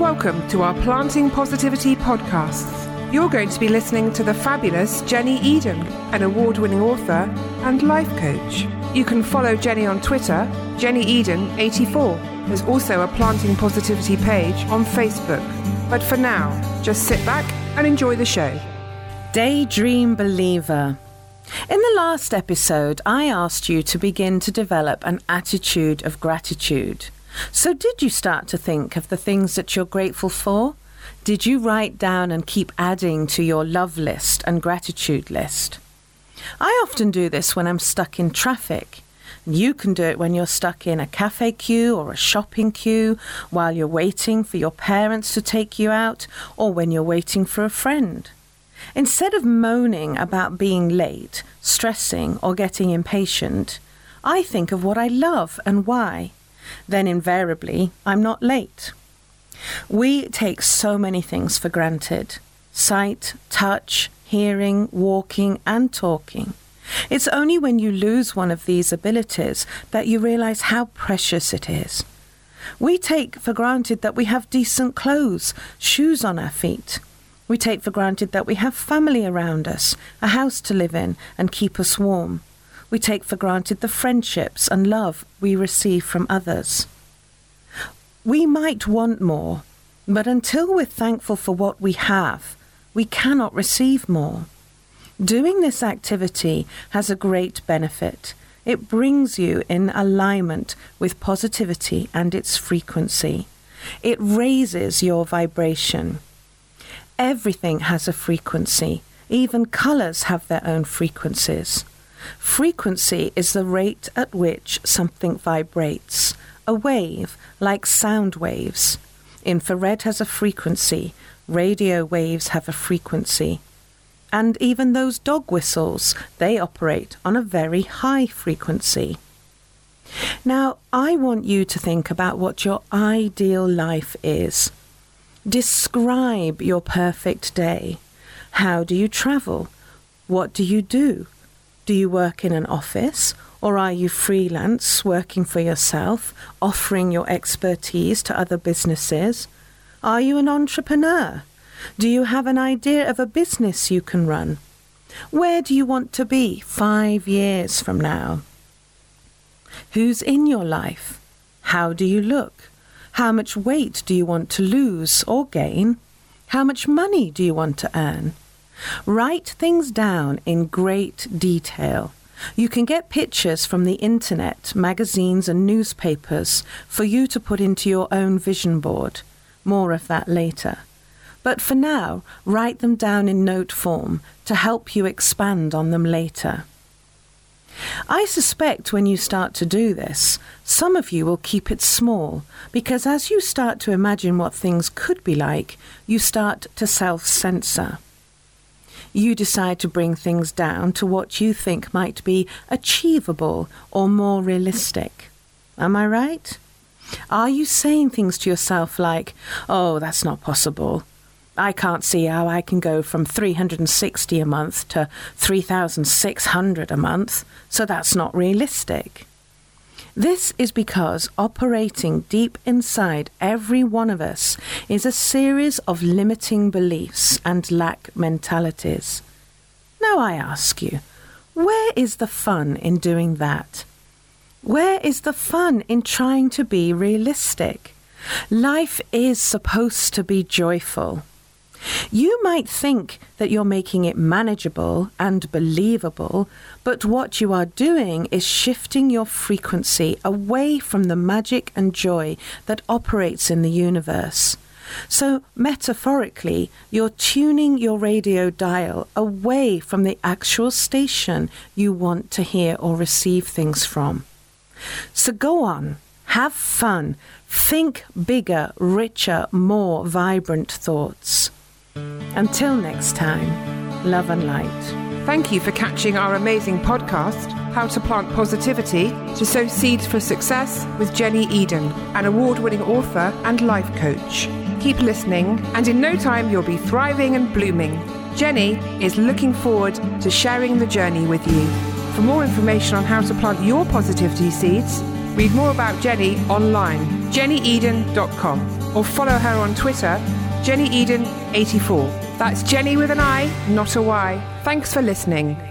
welcome to our Planting Positivity podcasts. You're going to be listening to the fabulous Jenni Eden, an award winning author and life coach. You can follow Jenni on Twitter, Jenni Eden84. There's also a Planting Positivity page on Facebook. But for now, just sit back and enjoy the show. Daydream Believer. In the last episode, I asked you to begin to develop an attitude of gratitude. So, did you start to think of the things that you're grateful for? Did you write down and keep adding to your love list and gratitude list? I often do this when I'm stuck in traffic. You can do it when you're stuck in a cafe queue or a shopping queue, while you're waiting for your parents to take you out, or when you're waiting for a friend. Instead of moaning about being late, stressing, or getting impatient, I think of what I love and why. Then invariably, I'm not late. We take so many things for granted sight, touch, hearing, walking, and talking. It's only when you lose one of these abilities that you realize how precious it is. We take for granted that we have decent clothes, shoes on our feet. We take for granted that we have family around us, a house to live in, and keep us warm. We take for granted the friendships and love we receive from others. We might want more, but until we're thankful for what we have, we cannot receive more. Doing this activity has a great benefit. It brings you in alignment with positivity and its frequency. It raises your vibration. Everything has a frequency. Even colours have their own frequencies. Frequency is the rate at which something vibrates. A wave, like sound waves. Infrared has a frequency, radio waves have a frequency. And even those dog whistles, they operate on a very high frequency. Now, I want you to think about what your ideal life is. Describe your perfect day. How do you travel? What do you do? Do you work in an office? Or are you freelance, working for yourself, offering your expertise to other businesses? Are you an entrepreneur? Do you have an idea of a business you can run? Where do you want to be five years from now? Who's in your life? How do you look? How much weight do you want to lose or gain? How much money do you want to earn? Write things down in great detail. You can get pictures from the internet, magazines, and newspapers for you to put into your own vision board. More of that later. But for now, write them down in note form to help you expand on them later. I suspect when you start to do this, some of you will keep it small because as you start to imagine what things could be like, you start to self censor you decide to bring things down to what you think might be achievable or more realistic. Am I right? Are you saying things to yourself like, oh, that's not possible? I can't see how I can go from 360 a month to 3,600 a month, so that's not realistic. This is because operating deep inside every one of us is a series of limiting beliefs and lack mentalities. Now I ask you, where is the fun in doing that? Where is the fun in trying to be realistic? Life is supposed to be joyful. You might think that you're making it manageable and believable, but what you are doing is shifting your frequency away from the magic and joy that operates in the universe. So, metaphorically, you're tuning your radio dial away from the actual station you want to hear or receive things from. So, go on, have fun, think bigger, richer, more vibrant thoughts. Until next time, love and light. Thank you for catching our amazing podcast, How to Plant Positivity to Sow Seeds for Success with Jenni Eden, an award winning author and life coach. Keep listening, and in no time, you'll be thriving and blooming. Jenni is looking forward to sharing the journey with you. For more information on how to plant your positivity seeds, read more about Jenni online, jennyeden.com. or follow her on Twitter, Jenni Eden84. That's Jenni with an I, not a Y. Thanks for listening.